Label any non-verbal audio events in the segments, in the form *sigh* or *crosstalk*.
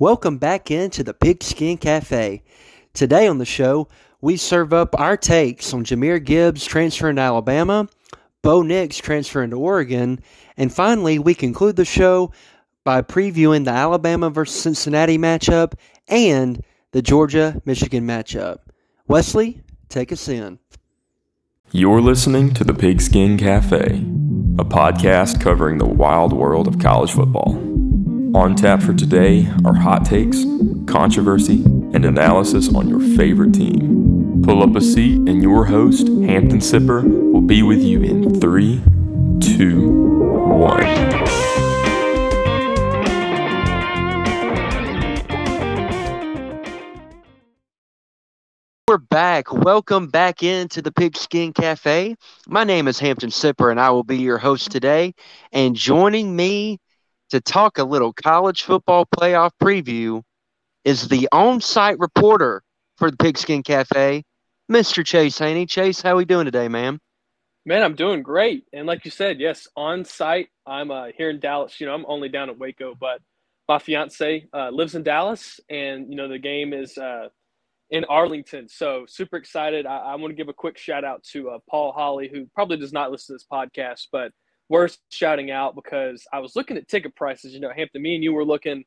Welcome back into the Pigskin Cafe. Today on the show, we serve up our takes on Jahmyr Gibbs transferring to Alabama, Bo Nix transferring to Oregon, and finally, we conclude the show by previewing the Alabama versus Cincinnati matchup and the Georgia Michigan matchup. Wesley, take us in. You're listening to the Pigskin Cafe, a podcast covering the wild world of college football. On tap for today are hot takes, controversy, and analysis on your favorite team. Pull up a seat, and your host, Hampton Sipper, will be with you in three, two, one. We're back. Welcome back into the Pigskin Cafe. My name is Hampton Sipper, and I will be your host today. And joining me to talk a little college football playoff preview is the on-site reporter for the Pigskin Cafe, Mr. Chase Haney. Chase, how are we doing today, man? Man, I'm doing great. And like you said, yes, on site. I'm uh, here in Dallas. You know, I'm only down at Waco, but my fiance uh, lives in Dallas, and you know the game is uh, in Arlington. So super excited. I, I want to give a quick shout out to uh, Paul Holly, who probably does not listen to this podcast, but worth shouting out because I was looking at ticket prices. You know, Hampton, me and you were looking,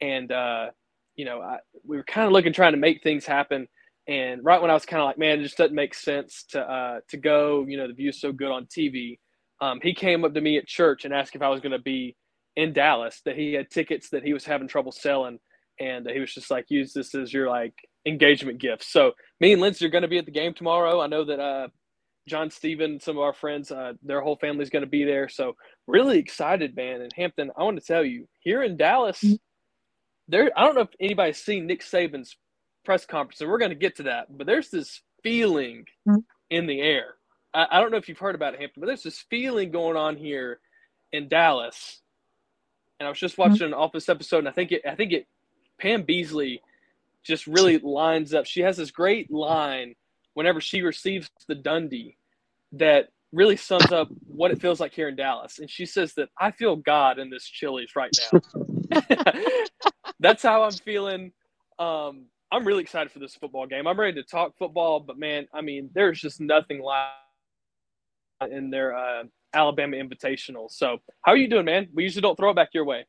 and uh, you know, I, we were kind of looking, trying to make things happen. And right when I was kind of like, man, it just doesn't make sense to uh, to go. You know, the view's so good on TV. Um, he came up to me at church and asked if I was going to be in Dallas. That he had tickets that he was having trouble selling, and he was just like, use this as your like engagement gift. So me and Lindsay are going to be at the game tomorrow. I know that uh, John Steven, some of our friends, uh, their whole family's going to be there. So really excited, man. And Hampton, I want to tell you, here in Dallas, mm-hmm. there. I don't know if anybody's seen Nick Saban's press conference, and we're going to get to that. But there's this feeling mm-hmm. in the air. I, I, don't know if you've heard about it, Hampton, but there's this feeling going on here in Dallas. And I was just mm-hmm. watching an Office episode, and I think it. I think it. Pam Beesly just really lines up. She has this great line whenever she receives the Dundie that really sums up what it feels like here in Dallas. And she says that I feel God in this Chili's right now. *laughs* *laughs* That's how I'm feeling. Um, I'm really excited for this football game. I'm ready to talk football, but man, I mean, there's just nothing like in their uh, Alabama Invitational. So, how are you doing, man? We usually don't throw it back your way.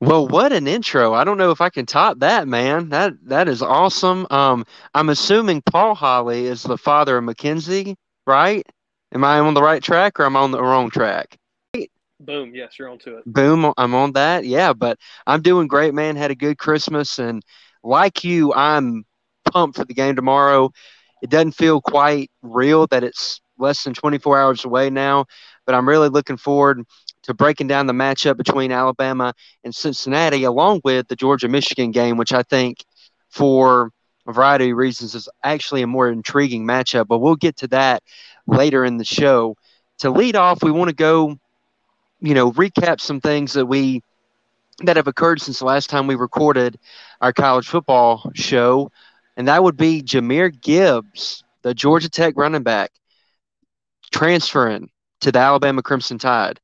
Well, what an intro! I don't know if I can top that, man. That that is awesome. Um, I'm assuming Paul Holly is the father of Mackenzie, right? Am I on the right track or am I on the wrong track? Boom! Yes, you're on to it. Boom! I'm on that. Yeah, but I'm doing great, man. Had a good Christmas, and like you, I'm pumped for the game tomorrow. It doesn't feel quite real that it's less than 24 hours away now, but I'm really looking forward to breaking down the matchup between Alabama and Cincinnati, along with the Georgia Michigan game, which I think for a variety of reasons is actually a more intriguing matchup. But we'll get to that later in the show. To lead off, we want to go, you know, recap some things that we that have occurred since the last time we recorded our college football show, and that would be Jahmyr Gibbs, the Georgia Tech running back, transferring to the Alabama Crimson Tide.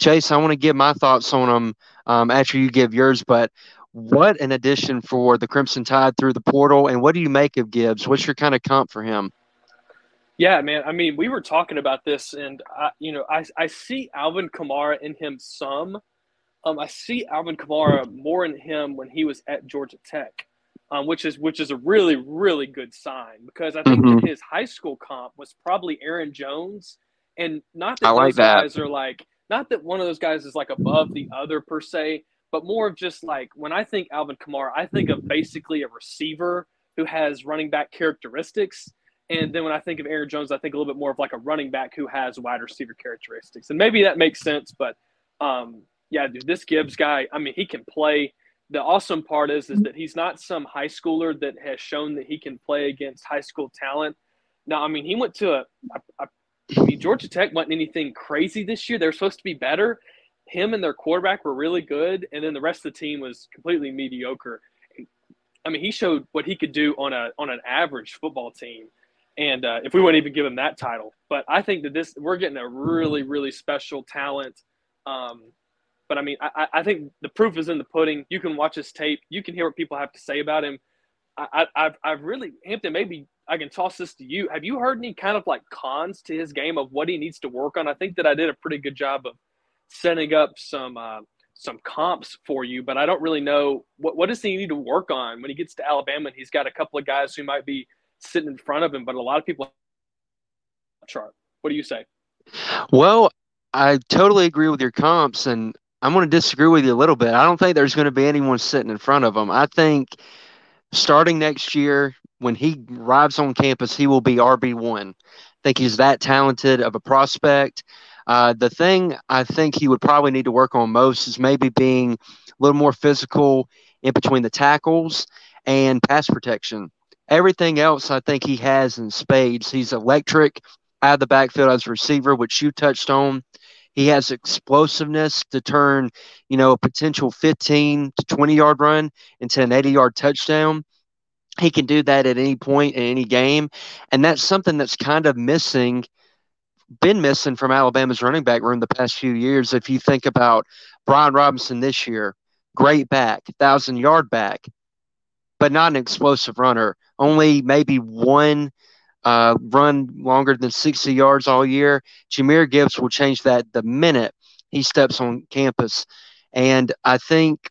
Chase, I want to give my thoughts on them um, after you give yours, but what an addition for the Crimson Tide through the portal, and what do you make of Gibbs? What's your kind of comp for him? Yeah, man. I mean, we were talking about this, and I, you know, I I see Alvin Kamara in him some. Um, I see Alvin Kamara more in him when he was at Georgia Tech, um, which is which is a really really good sign because I think mm-hmm. that his high school comp was probably Aaron Jones, and not that I like those that. guys are like not that one of those guys is like above the other per se, but more of just like when I think Alvin Kamara, I think of basically a receiver who has running back characteristics. And then when I think of Aaron Jones, I think a little bit more of like a running back who has wide receiver characteristics. And maybe that makes sense, but um, yeah, dude, this Gibbs guy, I mean, he can play. The awesome part is is that he's not some high schooler that has shown that he can play against high school talent. Now, I mean, he went to a, a, a I mean, Georgia Tech wasn't anything crazy this year. They're supposed to be better. Him and their quarterback were really good, and then the rest of the team was completely mediocre. I mean, he showed what he could do on a on an average football team, and uh, if we wouldn't even give him that title, but I think that this we're getting a really really special talent. Um, but I mean, I, I think the proof is in the pudding. You can watch his tape. You can hear what people have to say about him. I, I've, I've really, Hampton, maybe I can toss this to you. Have you heard any kind of like cons to his game of what he needs to work on? I think that I did a pretty good job of setting up some uh, some comps for you, but I don't really know what what does he need to work on when he gets to Alabama and he's got a couple of guys who might be sitting in front of him, but a lot of people chart. What do you say? Well, I totally agree with your comps, and I'm going to disagree with you a little bit. I don't think there's going to be anyone sitting in front of him. I think starting next year, when he arrives on campus, he will be RB1. I think he's that talented of a prospect. Uh, the thing I think he would probably need to work on most is maybe being a little more physical in between the tackles and pass protection. Everything else I think he has in spades. He's electric out of the backfield as a receiver, which you touched on. He has explosiveness to turn, you know, a potential 15 to 20 yard run into an 80 yard touchdown. He can do that at any point in any game. And that's something that's kind of missing been missing from Alabama's running back room the past few years. If you think about Brian Robinson this year, great back, thousand yard back, but not an explosive runner. Only maybe one uh, run longer than 60 yards all year. Jahmyr Gibbs will change that the minute he steps on campus. And I think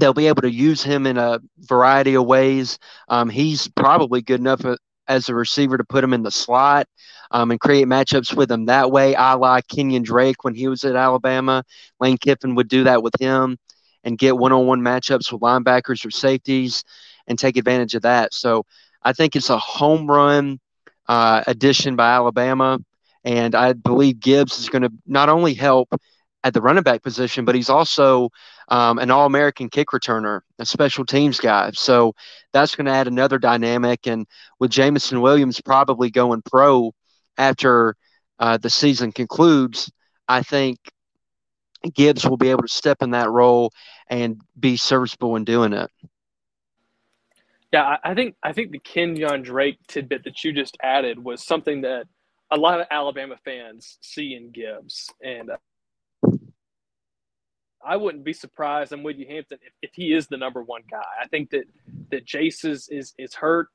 they'll be able to use him in a variety of ways. Um, he's probably good enough as a receiver to put him in the slot um, and create matchups with him that way. I like Kenyon Drake when he was at Alabama. Lane Kiffin would do that with him and get one on one matchups with linebackers or safeties and take advantage of that. So I think it's a home run uh, addition by Alabama. And I believe Gibbs is going to not only help at the running back position, but he's also um, an All American kick returner, a special teams guy. So that's going to add another dynamic. And with Jameson Williams probably going pro after uh, the season concludes, I think Gibbs will be able to step in that role and be serviceable in doing it. Yeah, I think I think the Kenyon Drake tidbit that you just added was something that a lot of Alabama fans see in Gibbs, and uh, I wouldn't be surprised. I'm with you, Hampton, if, if he is the number one guy. I think that that Jase is is, is hurt,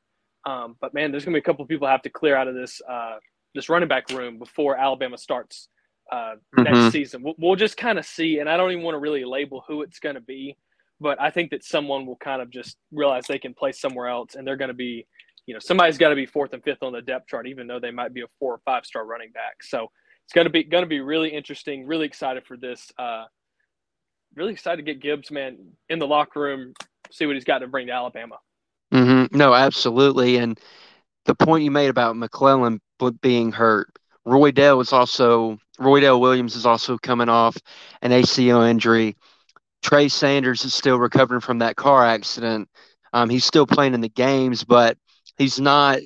um, but man, there's gonna be a couple of people have to clear out of this uh, this running back room before Alabama starts uh, mm-hmm. next season. We'll, we'll just kind of see, and I don't even want to really label who it's going to be, but I think that someone will kind of just realize they can play somewhere else, and they're going to be, you know, somebody's got to be fourth and fifth on the depth chart, even though they might be a four or five star running back. So it's going to be going to be really interesting. Really excited for this. Uh, really excited to get Gibbs, man, in the locker room, see what he's got to bring to Alabama. Mm-hmm. No, absolutely. And the point you made about McClellan being hurt, Roydell is also Roydell Williams is also coming off an ACL injury. Trey Sanders is still recovering from that car accident. Um, he's still playing in the games, but he's not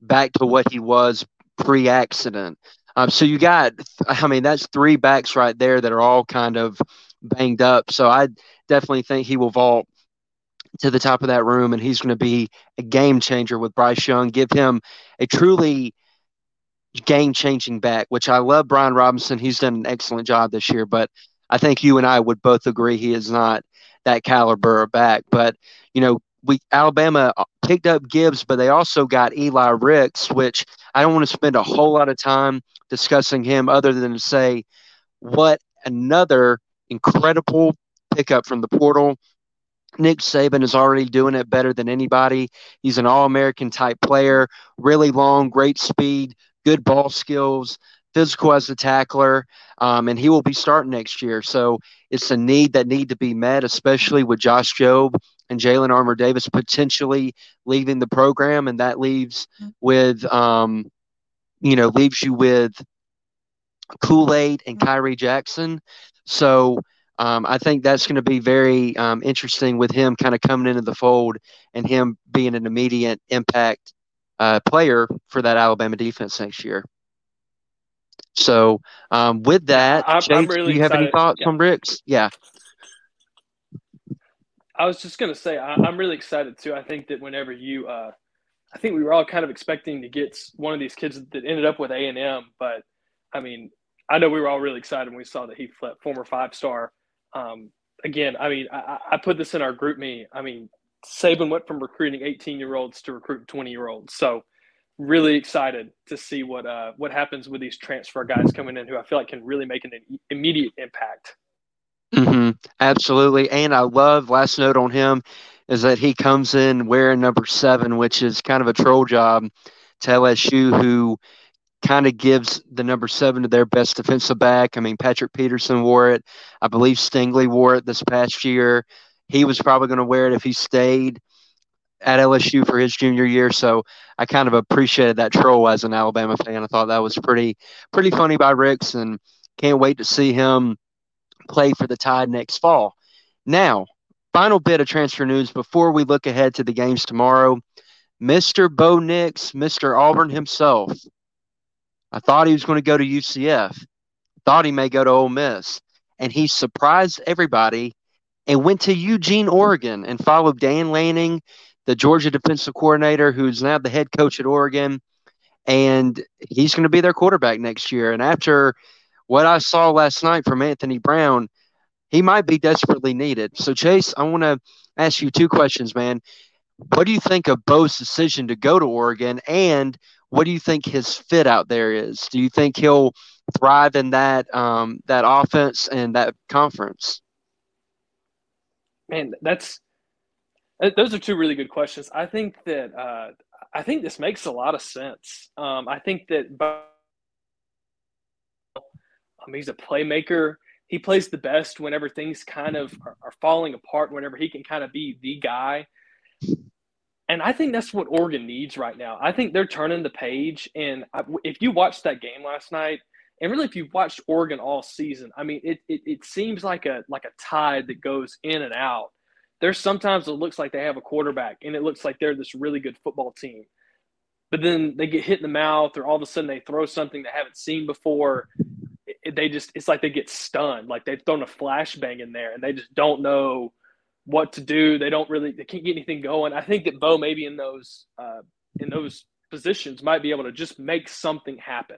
back to what he was pre-accident. Um, so you got, I mean, that's three backs right there that are all kind of banged up. So I definitely think he will vault to the top of that room, and he's going to be a game changer with Bryce Young. Give him a truly game changing back, which I love Brian Robinson. He's done an excellent job this year, but I think you and I would both agree he is not that caliber back. But, you know, we Alabama picked up Gibbs, but they also got Eli Ricks, which I don't want to spend a whole lot of time discussing him other than to say what another incredible pickup from the portal. Nick Saban is already doing it better than anybody. He's an all American type player, really long, great speed, good ball skills, physical as a tackler, um, and he will be starting next year. So it's a need that need to be met, especially with Josh Jobe and Jalyn Armour-Davis potentially leaving the program, and that leaves with, um, you know, leaves you with Kool Aid and Khyree Jackson. So um, I think that's going to be very um, interesting with him kind of coming into the fold and him being an immediate impact uh, player for that Alabama defense next year. So um, with that, I'm, Chase, I'm really do you have excited. any thoughts yeah. on Ricks? Yeah. I was just going to say, I, am really excited too. I think that whenever you, uh, I think we were all kind of expecting to get one of these kids that ended up with A and M, but I mean, I know we were all really excited when we saw that he fled former five star. Um, again, I mean, I, I, put this in our GroupMe. I mean, Saban went from recruiting 18 year olds to recruiting 20 year olds. So really excited to see what uh, what happens with these transfer guys coming in who I feel like can really make an immediate impact. Mm-hmm. Absolutely, and I love last note on him is that he comes in wearing number seven, which is kind of a troll job to LSU, who kind of gives the number seven to their best defensive back. I mean, Patrick Peterson wore it. I believe Stingley wore it this past year. He was probably going to wear it if he stayed at LSU for his junior year. So I kind of appreciated that troll as an Alabama fan. I thought that was pretty pretty funny by Ricks, and can't wait to see him play for the Tide next fall. Now, final bit of transfer news before we look ahead to the games tomorrow. Mr. Bo Nix, Mr. Auburn himself. I thought he was going to go to UCF. Thought he may go to Ole Miss. And he surprised everybody and went to Eugene, Oregon and followed Dan Lanning, the Georgia defensive coordinator, who's now the head coach at Oregon. And he's going to be their quarterback next year. And after what I saw last night from Anthony Brown, he might be desperately needed. So, Chase, I want to ask you two questions, man. What do you think of Bo's decision to go to Oregon, and what do you think his fit out there is? Do you think he'll thrive in that um, that offense and that conference? Man, that's those are two really good questions. I think that uh, I think this makes a lot of sense. Um, I think that um, he's a playmaker he plays the best whenever things kind of are, are falling apart, whenever he can kind of be the guy. And I think that's what Oregon needs right now. I think they're turning the page. And if you watched that game last night, and really if you've watched Oregon all season, I mean, it, it, it seems like a like a tide that goes in and out. There's sometimes it looks like they have a quarterback, and it looks like they're this really good football team. But then they get hit in the mouth, or all of a sudden they throw something they haven't seen before, they just it's like they get stunned like they've thrown a flashbang in there and they just don't know what to do. They don't really they can't get anything going. I think that bo maybe in those uh, in those positions might be able to just make something happen.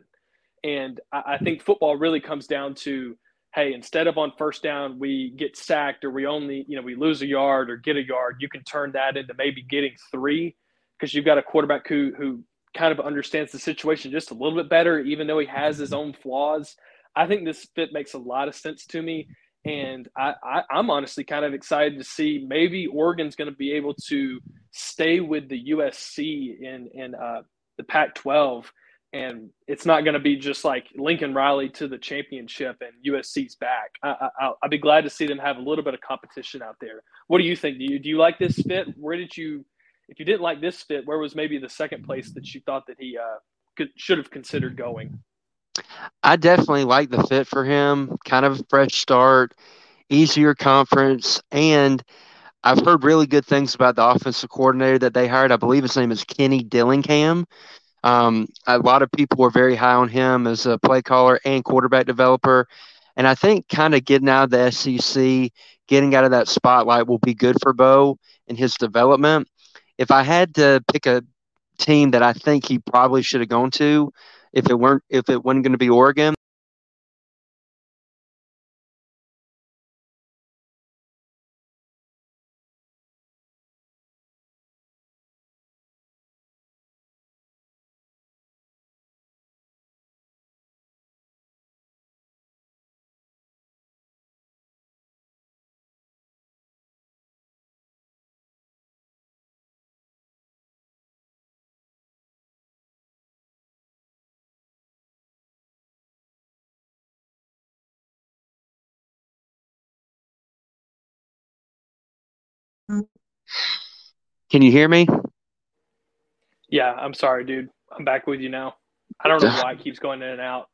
And I, I think football really comes down to hey instead of on first down we get sacked or we only you know we lose a yard or get a yard you can turn that into maybe getting three. Because you've got a quarterback who who kind of understands the situation just a little bit better even though he has his own flaws. I think this fit makes a lot of sense to me. And I, I, am honestly kind of excited to see maybe Oregon's going to be able to stay with the USC in, in uh, the Pac 12. And it's not going to be just like Lincoln Riley to the championship and USC's back. I, I, I'll be glad to see them have a little bit of competition out there. What do you think? Do you, do you like this fit? Where did you, if you didn't like this fit, where was maybe the second place that you thought that he uh, could, should have considered going? I definitely like the fit for him. Kind of a fresh start, easier conference, and I've heard really good things about the offensive coordinator that they hired. I believe his name is Kenny Dillingham. Um, a lot of people were very high on him as a play caller and quarterback developer. And I think kind of getting out of the SEC, getting out of that spotlight will be good for Bo and his development. If I had to pick a team that I think he probably should have gone to, if it weren't if it wasn't going to be Oregon. Can you hear me? Yeah, I'm sorry, dude. I'm back with you now. I don't know why it keeps going in and out.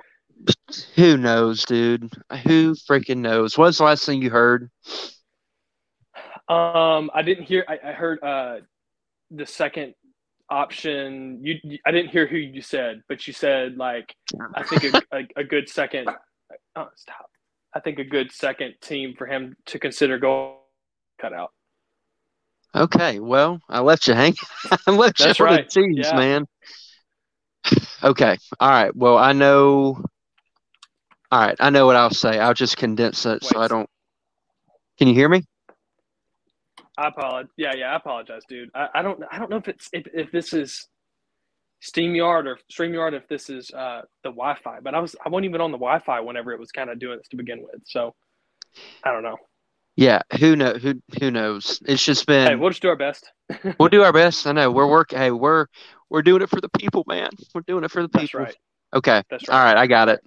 *laughs* Who knows, dude? Who freaking knows? What's the last thing you heard? Um, I didn't hear. I, I heard uh, the second option. You, I didn't hear who you said, but you said like I think a, a, a good second. Oh, stop. I think a good second team for him to consider going cut out. Okay, well, I left you hanging. *laughs* I left That's you right. the teams, yeah. man. Okay, all right. Well, I know All right, I know what I'll say. I'll just condense it Wait, so I don't. Can you hear me? I apologize. Yeah, yeah, I apologize, dude. I, I don't. I don't know if it's if, if this is SteamYard or StreamYard if this is uh, the Wi-Fi, but I was I wasn't even on the Wi-Fi whenever it was kind of doing this to begin with. So I don't know. Yeah, who know who who knows? It's just been. Hey, we'll just do our best. *laughs* we'll do our best. I know we're working. Hey, we're we're doing it for the people, man. We're doing it for the people. That's right. Okay. That's right. All right, I got it.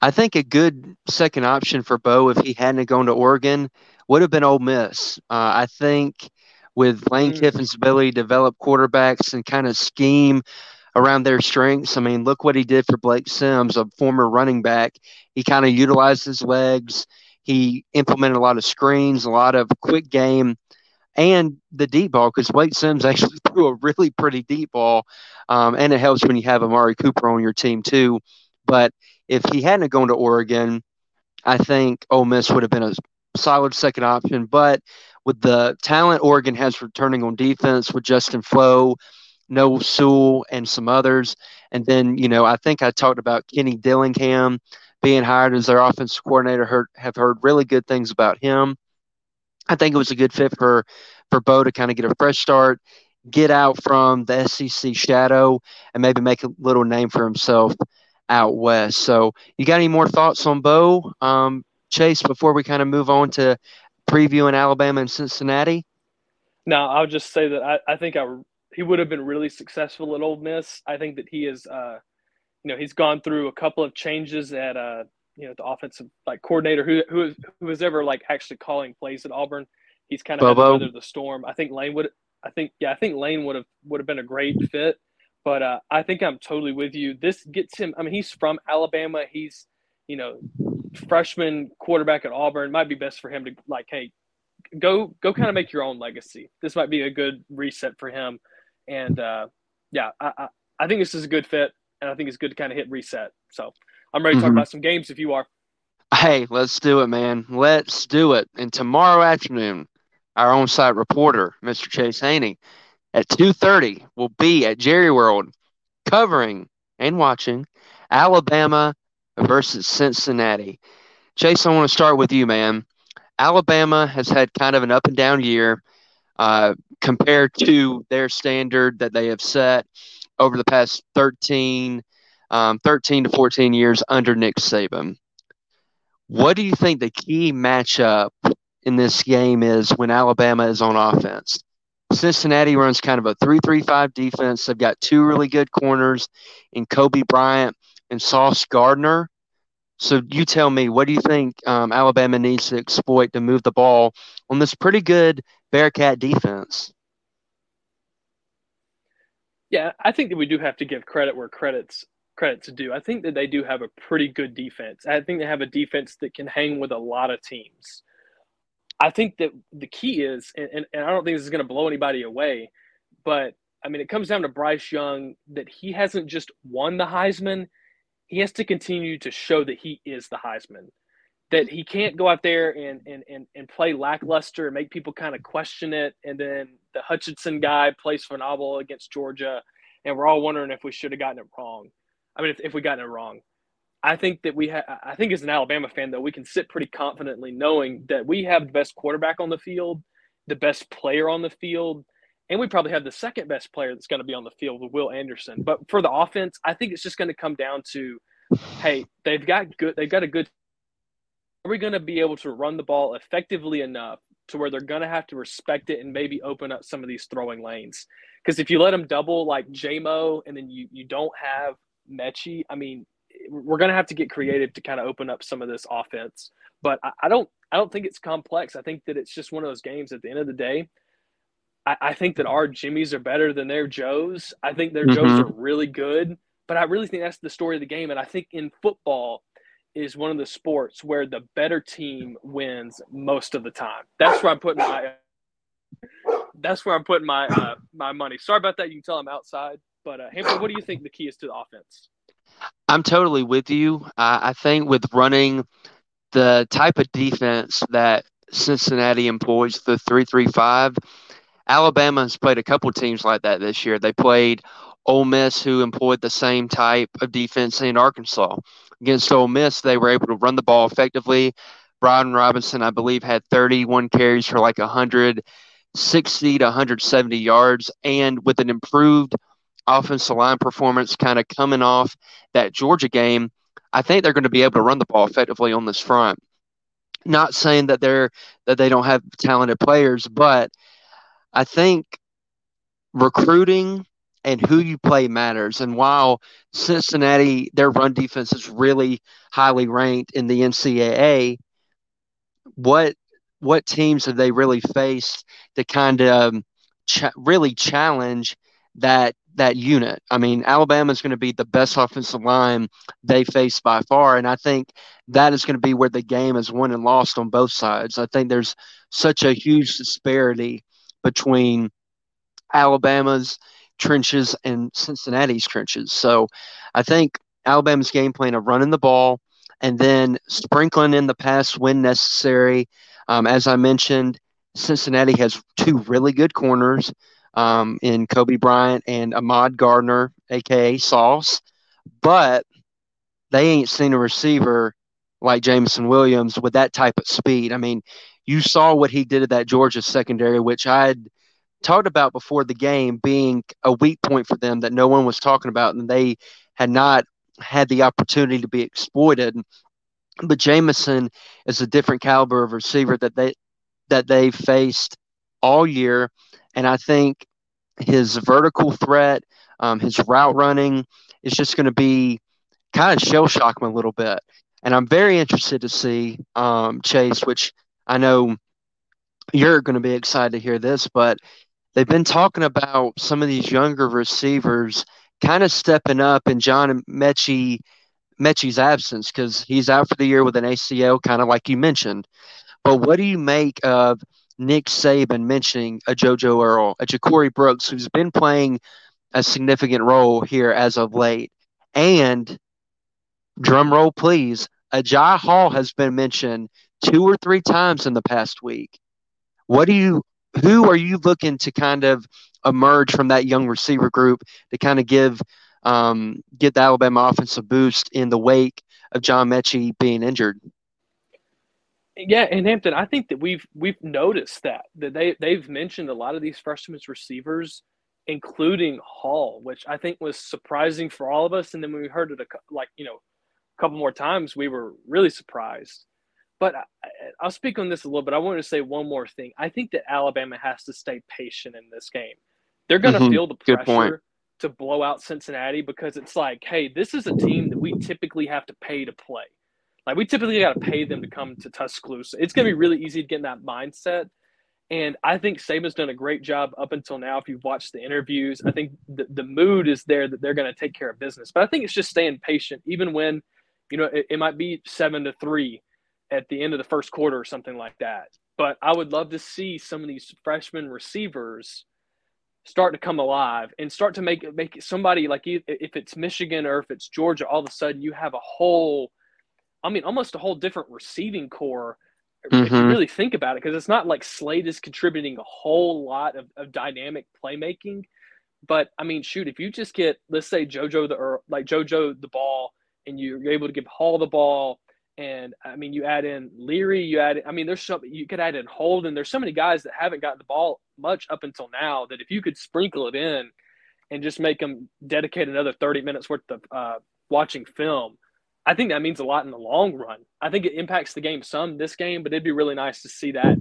I think a good second option for Bo if he hadn't gone to Oregon would have been Ole Miss. Uh, I think with Lane mm. Kiffin's ability to develop quarterbacks and kind of scheme around their strengths. I mean, look what he did for Blake Sims, a former running back. He kind of utilized his legs. He implemented a lot of screens, a lot of quick game, and the deep ball because Blake Sims *laughs* actually threw a really pretty deep ball, um, and it helps when you have Amari Cooper on your team too. But if he hadn't gone to Oregon, I think Ole Miss would have been a solid second option. But with the talent Oregon has returning on defense with Justin Flowe, Noah Sewell, and some others. And then, you know, I think I talked about Kenny Dillingham being hired as their offensive coordinator. Heard, have heard really good things about him. I think it was a good fit for for Bo to kind of get a fresh start, get out from the SEC shadow, and maybe make a little name for himself out west. So, you got any more thoughts on Bo, um, Chase, before we kind of move on to previewing Alabama and Cincinnati? No, I'll just say that I, I think I he would have been really successful at Ole Miss. I think that he is, uh, you know, he's gone through a couple of changes at, uh, you know, the offensive like coordinator who who who was ever like actually calling plays at Auburn. He's kind of weathered the storm. I think Lane would. I think yeah, I think Lane would have would have been a great fit. But uh, I think I'm totally with you. This gets him. I mean, he's from Alabama. He's you know freshman quarterback at Auburn. Might be best for him to like, hey, go go kind of make your own legacy. This might be a good reset for him. And uh, yeah, I, I, I think this is a good fit, and I think it's good to kind of hit reset. So I'm ready to talk mm-hmm. about some games if you are. Hey, let's do it, man. Let's do it. And tomorrow afternoon, our on-site reporter, Mr. Chase Haney, at 2:30 will be at Jerry World covering and watching Alabama versus Cincinnati. Chase, I want to start with you, man. Alabama has had kind of an up and down year uh, compared to their standard that they have set over the past 13, um, 13 to 14 years under Nick Saban. What do you think the key matchup in this game is when Alabama is on offense? Cincinnati runs kind of a 3 3 5 defense. They've got two really good corners in Coby Bryant and Sauce Gardner. So you tell me, what do you think um, Alabama needs to exploit to move the ball on this pretty good Bearcat defense? Yeah, I think that we do have to give credit where credits credit's due. I think that they do have a pretty good defense. I think they have a defense that can hang with a lot of teams. I think that the key is, and, and, and I don't think this is going to blow anybody away, but I mean, it comes down to Bryce Young that he hasn't just won the Heisman, he has to continue to show that he is the Heisman. That he can't go out there and and and, and play lackluster and make people kind of question it. And then the Hutchinson guy plays for novel against Georgia, and we're all wondering if we should have gotten it wrong. I mean, if, if we gotten it wrong. I think that we have. I think as an Alabama fan, though, we can sit pretty confidently knowing that we have the best quarterback on the field, the best player on the field, and we probably have the second best player that's going to be on the field with Will Anderson. But for the offense, I think it's just going to come down to, hey, they've got good, they've got a good. Are we going to be able to run the ball effectively enough to where they're going to have to respect it and maybe open up some of these throwing lanes? Because if you let them double like Jamo and then you you don't have Metchie, I mean, we're going to have to get creative to kind of open up some of this offense. But I, I don't I don't think it's complex. I think that it's just one of those games. At the end of the day, I, I think that our Jimmys are better than their Joes. I think their mm-hmm. Joes are really good, but I really think that's the story of the game. And I think in football is one of the sports where the better team wins most of the time. That's where I'm putting my. That's where I'm putting my uh, my money. Sorry about that. You can tell I'm outside, but uh, Hampton, what do you think the key is to the offense? I'm totally with you. I think with running the type of defense that Cincinnati employs, the three three five, Alabama has played a couple teams like that this year. They played Ole Miss, who employed the same type of defense in Arkansas. Against Ole Miss, they were able to run the ball effectively. Brian Robinson, I believe, had 31 carries for like 160 to 170 yards, and with an improved offensive line performance kind of coming off that Georgia game, I think they're going to be able to run the ball effectively on this front. Not saying that they're that they don't have talented players, but I think recruiting and who you play matters. And while Cincinnati, their run defense is really highly ranked in the NCAA, what what teams have they really faced to kind of ch- really challenge that that unit? I mean, Alabama is going to be the best offensive line they face by far, and I think that is going to be where the game is won and lost on both sides. I think there's such a huge disparity between Alabama's trenches and Cincinnati's trenches. So I think Alabama's game plan of running the ball and then sprinkling in the pass when necessary. Um, as I mentioned, Cincinnati has two really good corners um, in Coby Bryant and Ahmad Gardner, aka Sauce, but they ain't seen a receiver like Jameson Williams with that type of speed. I mean, you saw what he did at that Georgia secondary, which I had talked about before the game being a weak point for them that no one was talking about, and they had not had the opportunity to be exploited. But Jameson is a different caliber of receiver that they that they faced all year, and I think his vertical threat, um, his route running, is just going to be kind of shell shock him a little bit. And I'm very interested to see um, Chase, which I know you're going to be excited to hear this, but they've been talking about some of these younger receivers kind of stepping up in John Metchie Metchie's absence because he's out for the year with an ACL, kind of like you mentioned. But what do you make of Nick Saban mentioning a JoJo Earle, a Ja'Corey Brooks, who's been playing a significant role here as of late, and drum roll please, Agiye Hall has been mentioned two or three times in the past week. What do you who are you looking to kind of emerge from that young receiver group to kind of give um, get the Alabama offense a boost in the wake of John Metchie being injured? Yeah, and Hampton, I think that we've we've noticed that that they they've mentioned a lot of these freshmen receivers, including Hall, which I think was surprising for all of us. And then when we heard it a, like you know a couple more times, we were really surprised. But I, will speak on this a little bit. I want to say one more thing. I think that Alabama has to stay patient in this game. They're going to mm-hmm. feel the pressure to blow out Cincinnati because it's like, hey, this is a team that we typically have to pay to play. Like we typically got to pay them to come to Tuscaloosa. It's going to be really easy to get in that mindset. And I think Saban's done a great job up until now. If you've watched the interviews, I think the, the mood is there that they're going to take care of business. But I think it's just staying patient, even when, you know, it, it might be seven to three at the end of the first quarter or something like that. But I would love to see some of these freshman receivers start to come alive and start to make make somebody like if it's Michigan or if it's Georgia, all of a sudden you have a whole, I mean, almost a whole different receiving corps. Mm-hmm. If you mm-hmm. really think about it, because it's not like Slade is contributing a whole lot of, of dynamic playmaking. But I mean, shoot, if you just get, let's say JoJo the or like JoJo the ball, and you're able to give Hall the ball, and I mean, you add in Leary, you add, I mean, there's some, you could add in Holden. There's so many guys that haven't gotten the ball much up until now that if you could sprinkle it in and just make them dedicate another 30 minutes worth of uh, watching film, I think that means a lot in the long run. I think it impacts the game some this game, but it'd be really nice to see that,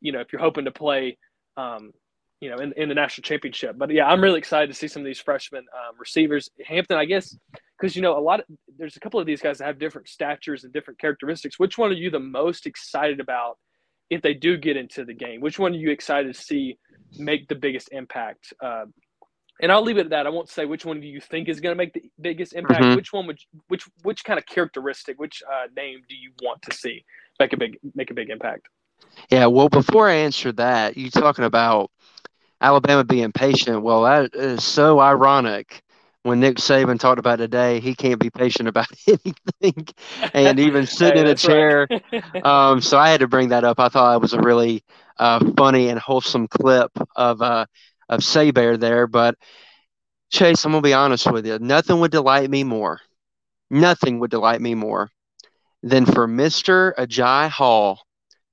you know, if you're hoping to play, um, you know, in, in the national championship. But yeah, I'm really excited to see some of these freshman um, receivers. Hampton, I guess, because you know a lot of there's a couple of these guys that have different statures and different characteristics which one are you the most excited about if they do get into the game which one are you excited to see make the biggest impact uh, and I'll leave it at that. I won't say which one do you think is going to make the biggest impact. Mm-hmm. Which one would which which kind of characteristic, which uh, name do you want to see make a big make a big impact? Yeah, well, before I answer that, you talking about Alabama being patient. Well, that is so ironic when Nick Saban talked about today, he can't be patient about *laughs* anything, and even sitting hey, in a chair. Right. *laughs* um, so I had to bring that up. I thought it was a really uh, funny and wholesome clip of uh, of Saber there. But Chase, I'm gonna be honest with you. Nothing would delight me more. Nothing would delight me more than for Mister Agiye Hall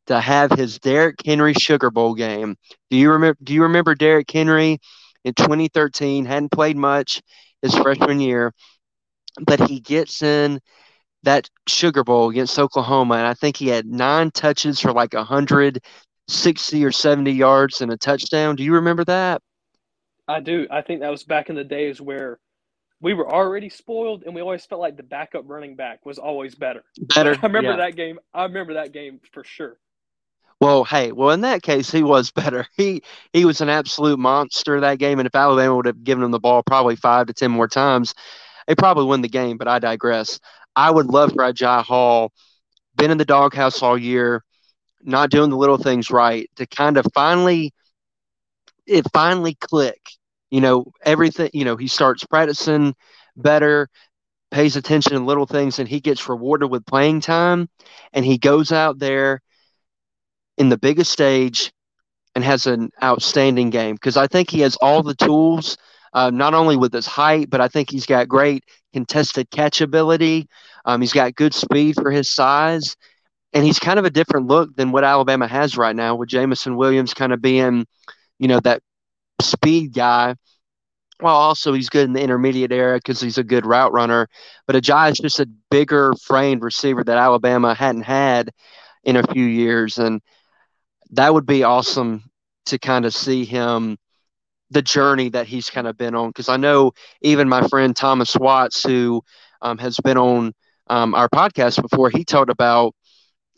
to have his Derrick Henry Sugar Bowl game. Do you remember? Do you remember Derrick Henry in 2013? Hadn't played much his freshman year, but he gets in that Sugar Bowl against Oklahoma, and I think he had nine touches for like 160 or 70 yards and a touchdown. Do you remember that? I do. I think that was back in the days where we were already spoiled, and we always felt like the backup running back was always better. Better. *laughs* I remember yeah. that game. I remember that game for sure. Well, hey, well in that case he was better. *laughs* He he was an absolute monster that game, and if Alabama would have given him the ball probably five to ten more times, they probably win the game. But I digress. I would love for Agiye Hall, been in the doghouse all year, not doing the little things right, to kind of finally it finally click. You know, everything, you know, he starts practicing better, pays attention to little things, and he gets rewarded with playing time. And he goes out there in the biggest stage and has an outstanding game because I think he has all the tools, uh, not only with his height, but I think he's got great contested catch ability. Um, he's got good speed for his size, and he's kind of a different look than what Alabama has right now, with Jameson Williams kind of being, you know, that speed guy. Well, also he's good in the intermediate area because he's a good route runner. But Agiye is just a bigger framed receiver that Alabama hadn't had in a few years, and that would be awesome to kind of see him the journey that he's kind of been on because I know even my friend Thomas Watts who um, has been on um, our podcast before he talked about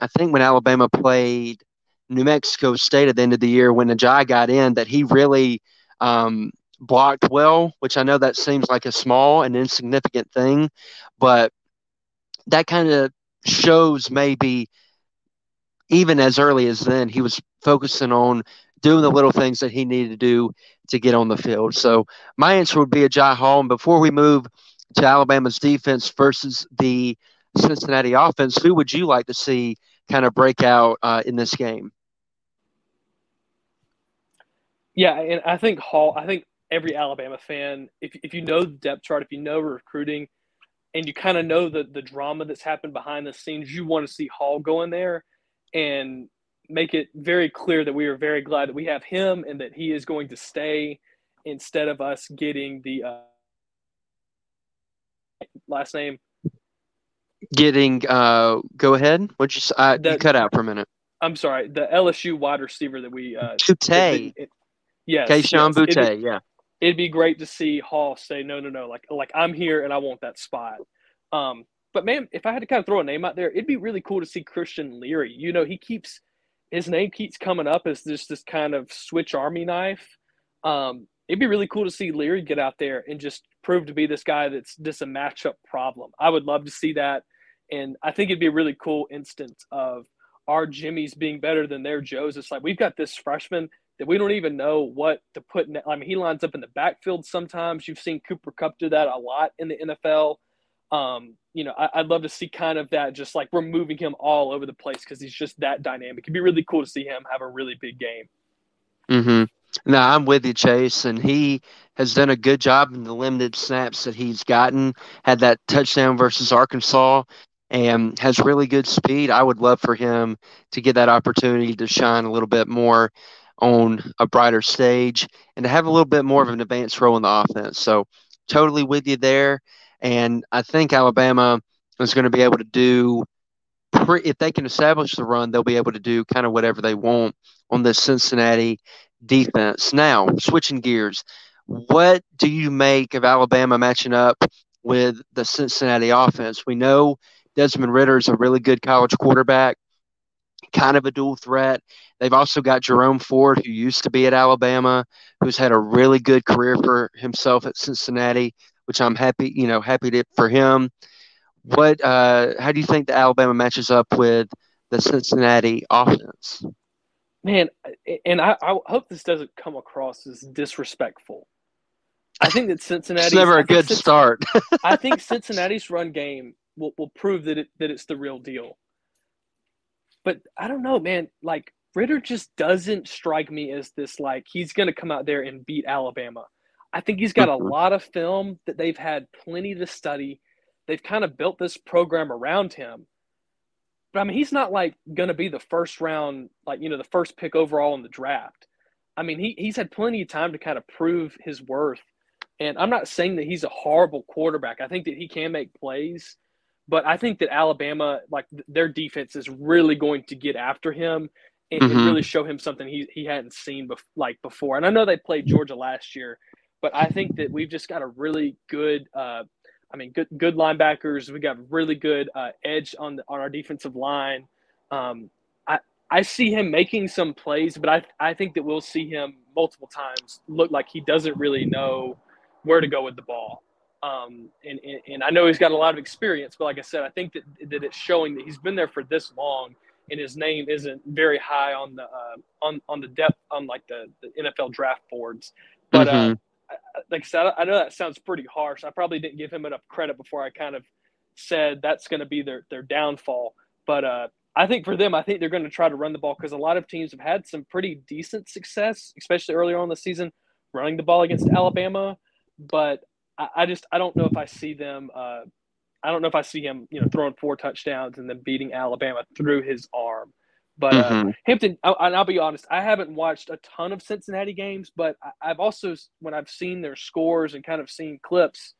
I think when Alabama played New Mexico State at the end of the year when Agiye got in that he really um, blocked well which I know that seems like a small and insignificant thing but that kind of shows maybe even as early as then, he was focusing on doing the little things that he needed to do to get on the field. So my answer would be Agiye Hall. And before we move to Alabama's defense versus the Cincinnati offense, who would you like to see kind of break out uh, in this game? Yeah, and I think Hall. I think every Alabama fan, if if you know the depth chart, if you know recruiting, and you kind of know the the drama that's happened behind the scenes, you want to see Hall go in there and make it very clear that we are very glad that we have him and that he is going to stay instead of us getting the uh, last name. Getting uh, go ahead. What you uh, you cut out for a minute. I'm sorry, the LSU wide receiver that we uh, Boutte. Yes, Kayshon yes. Boutte. It'd be, yeah, it'd be great to see Hall say no, no, no. Like like I'm here and I want that spot. Um, but man, if I had to kind of throw a name out there, it'd be really cool to see Christian Leary. You know, he keeps his name keeps coming up as just this kind of switch army knife. Um, it'd be really cool to see Leary get out there and just prove to be this guy that's just a matchup problem. I would love to see that, and I think it'd be a really cool instance of our Jimmys being better than their Joes. It's like we've got this freshman that we don't even know what to put. In, I mean, he lines up in the backfield sometimes. You've seen Cooper Kupp do that a lot in the NFL. Um, you know, I, would love to see kind of that, just like we're moving him all over the place because he's just that dynamic. It'd be really cool to see him have a really big game. Mm-hmm. No, I'm with you, Chase, and he has done a good job in the limited snaps that he's gotten. Had that touchdown versus Arkansas, and has really good speed. I would love for him to get that opportunity to shine a little bit more on a brighter stage and to have a little bit more of an advanced role in the offense. So, totally with you there. And I think Alabama is going to be able to do, if they can establish the run, they'll be able to do kind of whatever they want on the Cincinnati defense. Now, switching gears, what do you make of Alabama matching up with the Cincinnati offense? We know Desmond Ridder is a really good college quarterback, kind of a dual threat. They've also got Jerome Ford, who used to be at Alabama, who's had a really good career for himself at Cincinnati which I'm happy, you know, happy to, for him. What, uh, how do you think the Alabama matches up with the Cincinnati offense? Man, and I, I hope this doesn't come across as disrespectful. I think that Cincinnati. it's never a good start. I *laughs* think Cincinnati's run game will, will prove that it that it's the real deal. But I don't know, man. Like Ridder just doesn't strike me as this like he's going to come out there and beat Alabama. I think he's got a mm-hmm. lot of film that they've had plenty to study. They've kind of built this program around him. But I mean, he's not like going to be the first round, like, you know, the first pick overall in the draft. I mean, he, he's had plenty of time to kind of prove his worth. And I'm not saying that he's a horrible quarterback. I think that he can make plays, but I think that Alabama, like their defense, is really going to get after him and, mm-hmm. and really show him something he, he hadn't seen bef- like before. And I know they played Georgia last year, but I think that we've just got a really good uh, I mean, good good linebackers. We got really good uh, edge on the, on our defensive line. Um, I I see him making some plays, but I I think that we'll see him multiple times look like he doesn't really know where to go with the ball. Um, and, and, and I know he's got a lot of experience, but like I said, I think that that it's showing that he's been there for this long, and his name isn't very high on the uh, on on the depth on like the, the NFL draft boards. But uh, mm-hmm. uh, like I said, I know that sounds pretty harsh. I probably didn't give him enough credit before I kind of said that's going to be their their downfall. But uh, I think for them, I think they're going to try to run the ball because a lot of teams have had some pretty decent success, especially earlier on the season, running the ball against Alabama. But I, I just I don't know if I see them. Uh, I don't know if I see him, you know, throwing four touchdowns and then beating Alabama through his arm. But uh, mm-hmm. Hampton, I, and I'll be honest, I haven't watched a ton of Cincinnati games, but I, I've also, when I've seen their scores and kind of seen clips,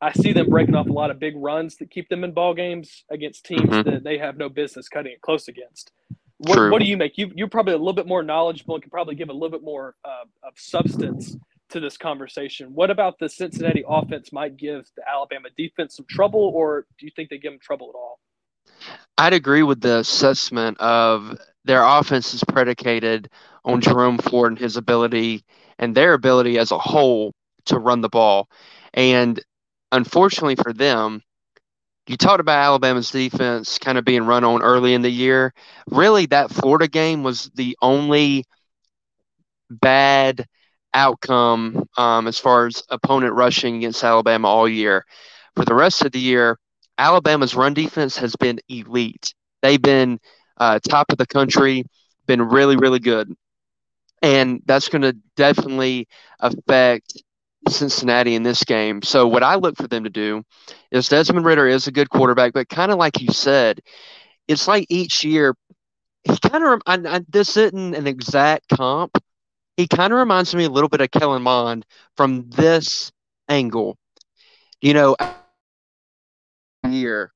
I see them breaking off a lot of big runs that keep them in ball games against teams mm-hmm. that they have no business cutting it close against. What, what, do you make? You, you're probably a little bit more knowledgeable and can probably give a little bit more uh, of substance to this conversation. What about the Cincinnati offense might give the Alabama defense some trouble, or do you think they give them trouble at all? I'd agree with the assessment of their offense is predicated on Jerome Ford and his ability and their ability as a whole to run the ball. And unfortunately for them, you talked about Alabama's defense kind of being run on early in the year. Really, that Florida game was the only bad outcome um, as far as opponent rushing against Alabama all year. For the rest of the year, Alabama's run defense has been elite. They've been uh, top of the country, been really, really good. And that's going to definitely affect Cincinnati in this game. So, what I look for them to do is Desmond Ridder is a good quarterback, but kind of like you said, it's like each year, he kind of, I, I, this isn't an exact comp. He kind of reminds me a little bit of Kellen Mond from this angle. You know, year,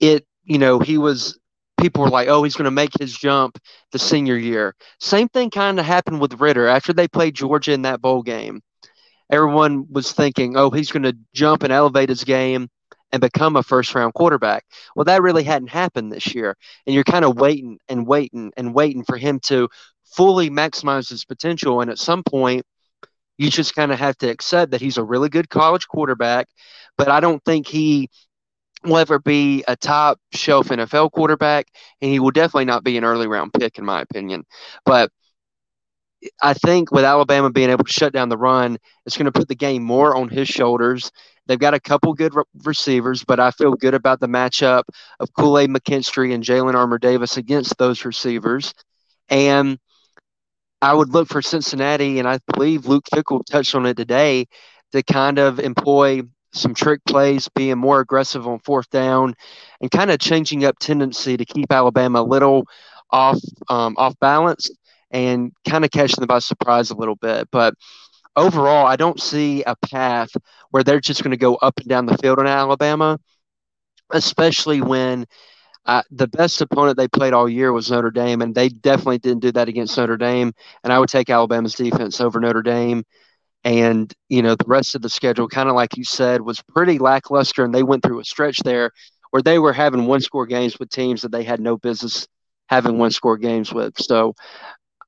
it you know he was people were like, oh, he's going to make his jump the senior year. Same thing kind of happened with Ridder after they played Georgia in that bowl game. Everyone was thinking, oh, he's going to jump and elevate his game and become a first round quarterback. Well, that really hadn't happened this year. And you're kind of waiting and waiting and waiting for him to fully maximize his potential. And at some point, you just kind of have to accept that he's a really good college quarterback, but I don't think he will ever be a top shelf NFL quarterback, and he will definitely not be an early round pick, in my opinion. But I think with Alabama being able to shut down the run, it's going to put the game more on his shoulders. They've got a couple good re- receivers, but I feel good about the matchup of Kool Aid McKinstry and Jalyn Armour-Davis against those receivers. And I would look for Cincinnati, and I believe Luke Fickell touched on it today, to kind of employ some trick plays, being more aggressive on fourth down, and kind of changing up tendency to keep Alabama a little off um, off balance and kind of catching them by surprise a little bit. But overall, I don't see a path where they're just going to go up and down the field in Alabama, especially when uh, the best opponent they played all year was Notre Dame, and they definitely didn't do that against Notre Dame. And I would take Alabama's defense over Notre Dame. And, you know, the rest of the schedule, kind of like you said, was pretty lackluster. And they went through a stretch there where they were having one score games with teams that they had no business having one score games with. So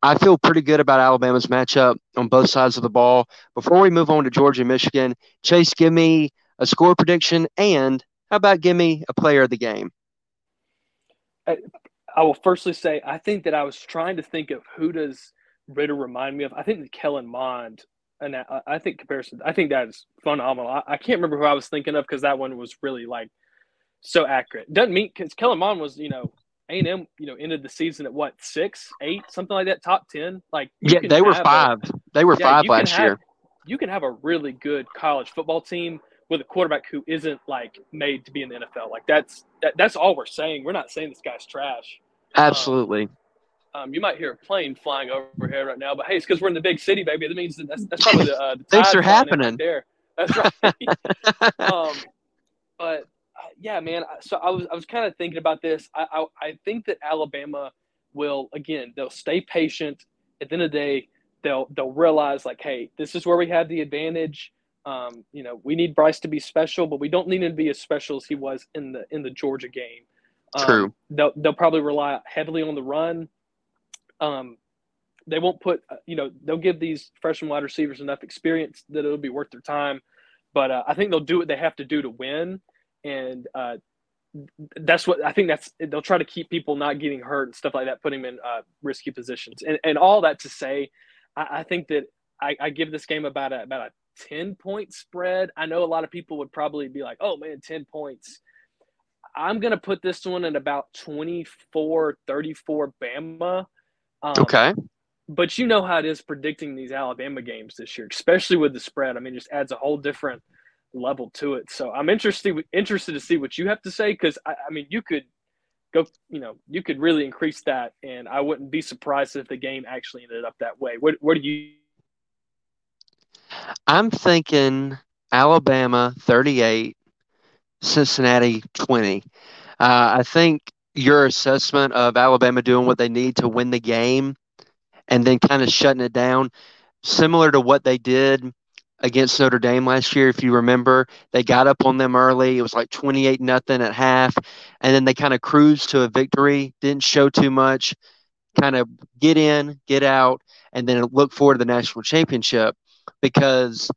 I feel pretty good about Alabama's matchup on both sides of the ball. Before we move on to Georgia Michigan, Chase, give me a score prediction and how about give me a player of the game? I, I will firstly say I think that I was trying to think of who does Ridder remind me of. I think that Kellen Mond and I think comparison. I think that is phenomenal. I, I can't remember who I was thinking of because that one was really like so accurate. Doesn't mean because Kellen Mond was you know A and M you know ended the season at what six, eight, something like that, top ten. Like yeah, they were five. A, they were yeah, five last have, year. you can have a really good college football team with a quarterback who isn't like made to be in the NFL. Like that's that, that's all we're saying. We're not saying this guy's trash. Absolutely. Um, um, you might hear a plane flying overhead right now, but hey, it's because we're in the big city, baby. That means that that's, that's probably the, uh, the things are happening there. That's *laughs* right. um, but uh, yeah, man. So I was I was kind of thinking about this. I, I I think that Alabama will again they'll stay patient. At the end of the day, they'll they'll realize like, hey, this is where we have the advantage. Um, you know, we need Bryce to be special, but we don't need him to be as special as he was in the in the Georgia game. Um, True. They'll they'll probably rely heavily on the run. Um, they won't put uh, you know they'll give these freshman wide receivers enough experience that it'll be worth their time. But uh, I think they'll do what they have to do to win, and uh, that's what I think. That's they'll try to keep people not getting hurt and stuff like that, putting them in uh, risky positions, and and all that to say, I, I think that I, I, give this game about a about a ten point spread. I know a lot of people would probably be like, "Oh man, ten points." I'm gonna put this one at about 24, 34 Bama. Um, okay. But you know how it is predicting these Alabama games this year, especially with the spread. I mean, just adds a whole different level to it. So I'm interested interested to see what you have to say because I, I mean, you could go, you know, you could really increase that, and I wouldn't be surprised if the game actually ended up that way. What What do you? I'm thinking Alabama 38, Cincinnati 20. Uh, I think your assessment of Alabama doing what they need to win the game and then kind of shutting it down, similar to what they did against Notre Dame last year. If you remember, they got up on them early. It was like 28 nothing at half. And then they kind of cruised to a victory, didn't show too much, kind of get in, get out, and then look forward to the national championship. Because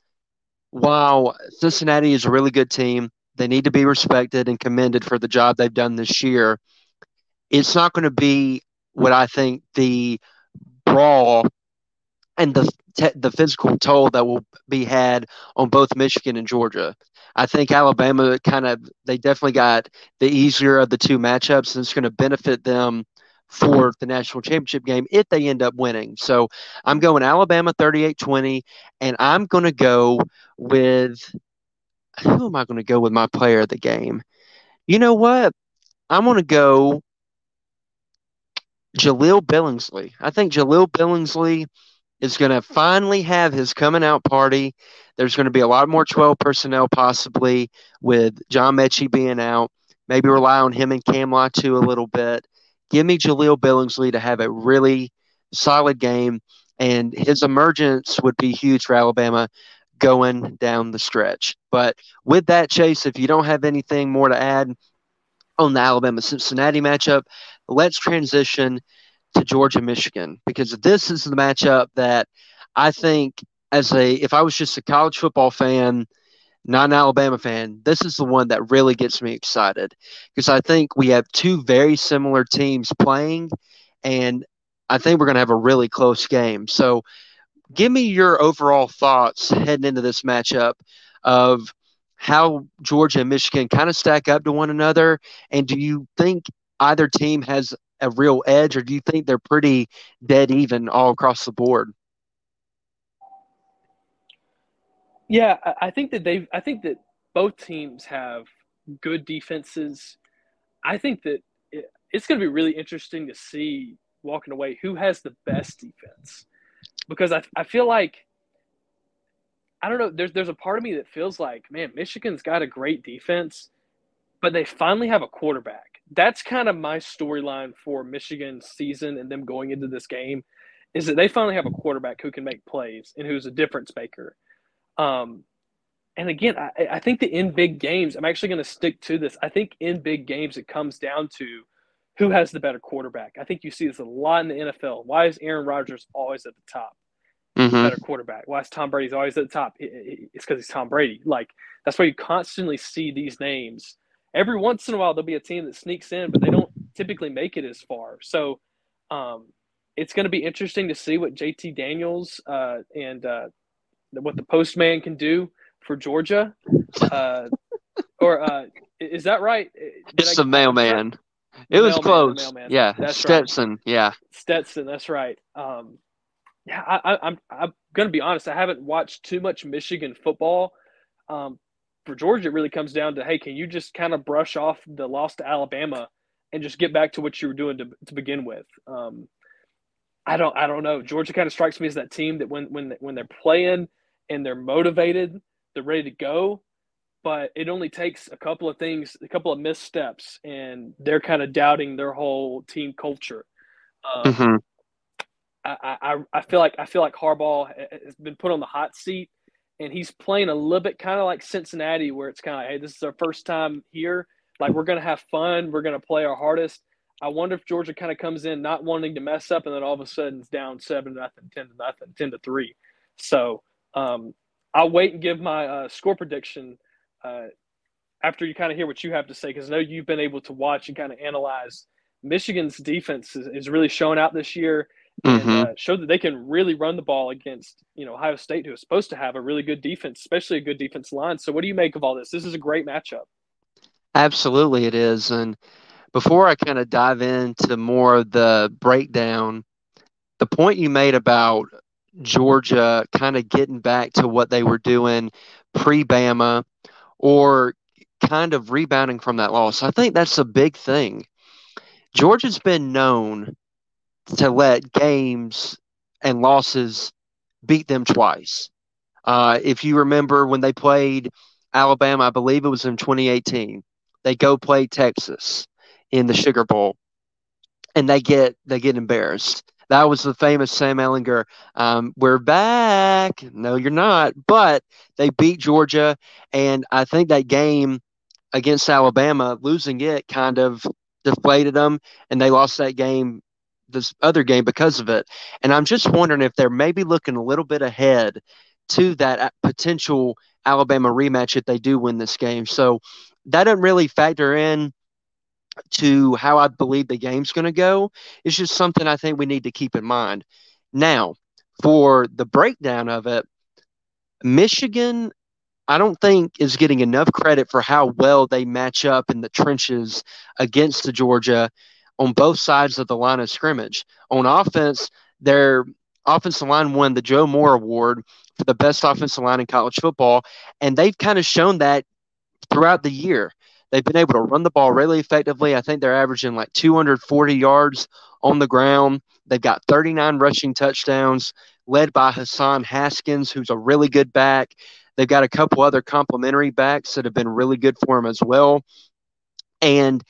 while Cincinnati is a really good team, they need to be respected and commended for the job they've done this year it's not going to be what I think the brawl and the te- the physical toll that will be had on both Michigan and Georgia. I think Alabama kind of they definitely got the easier of the two matchups, and it's going to benefit them for the national championship game if they end up winning. So I'm going Alabama 38-20, and I'm going to go with who am I going to go with my player of the game? You know what? I'm going to go Jahleel Billingsley. I think Jahleel Billingsley is going to finally have his coming out party. There's going to be a lot more 12 personnel possibly with John Metchie being out. Maybe rely on him and Cam Latu a little bit. Give me Jahleel Billingsley to have a really solid game, and his emergence would be huge for Alabama going down the stretch. But with that, Chase, if you don't have anything more to add on the Alabama Cincinnati matchup, let's transition to Georgia Michigan because this is the matchup that I think as a if I was just a college football fan, not an Alabama fan, this is the one that really gets me excited because I think we have two very similar teams playing and I think we're going to have a really close game. So give me your overall thoughts heading into this matchup of how Georgia and Michigan kind of stack up to one another and do you think either team has a real edge, or do you think they're pretty dead even all across the board? Yeah, I think that they've. I think that both teams have good defenses. I think that it, it's going to be really interesting to see walking away who has the best defense, because I I feel like I don't know. There's there's a part of me that feels like, man, Michigan's got a great defense, but they finally have a quarterback that's kind of my storyline for Michigan's season and them going into this game is that they finally have a quarterback who can make plays and who's a difference maker. Um, and again, I, I think that in big games, I'm actually going to stick to this. I think in big games, it comes down to who has the better quarterback. I think you see this a lot in the NFL. Why is Aaron Rodgers always at the top? Mm-hmm. Better quarterback. Why is Tom Brady's always at the top? It's because he's Tom Brady. Like that's why you constantly see these names every once in a while there'll be a team that sneaks in, but they don't typically make it as far. So um, it's going to be interesting to see what JT Daniels uh, and uh, what the postman can do for Georgia. Uh, or uh, is that right? Did it's I, the mailman. It was mailman, close. Yeah, that's Stetson. Right. Yeah, Stetson. That's right. Um, Yeah, I, am I'm, I'm going to be honest. I haven't watched too much Michigan football. Um, for Georgia, it really comes down to hey, can you just kind of brush off the loss to Alabama and just get back to what you were doing to, to begin with? Um, I don't I don't know. Georgia kind of strikes me as that team that when when when they're playing and they're motivated, they're ready to go. But it only takes a couple of things, a couple of missteps, and they're kind of doubting their whole team culture. Um, mm-hmm. I, I, I feel like I feel like Harbaugh has been put on the hot seat, and he's playing a little bit kind of like Cincinnati, where it's kind of hey, this is our first time here. Like we're gonna have fun, we're gonna play our hardest. I wonder if Georgia kind of comes in not wanting to mess up, and then all of a sudden it's down seven to nothing, ten to nothing, ten to three. So um, I'll wait and give my uh, score prediction uh, after you kind of hear what you have to say, because I know you've been able to watch and kind of analyze Michigan's defense is, is really showing out this year and mm-hmm. uh, showed that they can really run the ball against you know Ohio State, who is supposed to have a really good defense, especially a good defense line. So, what do you make of all this? This is a great matchup. Absolutely, it is, and before I kind of dive into more of the breakdown, the point you made about Georgia kind of getting back to what they were doing pre Bama or kind of rebounding from that loss, I think that's a big thing. Georgia's been known to let games and losses beat them twice. Uh, if you remember when they played Alabama, I believe it was in 2018, they go play Texas in the Sugar Bowl, and they get they get embarrassed. That was the famous Sam Ehlinger. Um, We're back. No, you're not. But they beat Georgia, and I think that game against Alabama, losing it kind of deflated them, and they lost that game, this other game because of it. And I'm just wondering if they're maybe looking a little bit ahead to that uh, potential Alabama rematch if they do win this game. So that doesn't really factor in to how I believe the game's going to go. It's just something I think we need to keep in mind. Now, for the breakdown of it, Michigan, I don't think is getting enough credit for how well they match up in the trenches against the Georgia on both sides of the line of scrimmage. On offense, their offensive line won the Joe Moore Award for the best offensive line in college football, and they've kind of shown that throughout the year. They've been able to run the ball really effectively. I think they're averaging like 240 yards on the ground. They've got 39 rushing touchdowns, led by Hassan Haskins, who's a really good back. They've got a couple other complementary backs that have been really good for him as well. And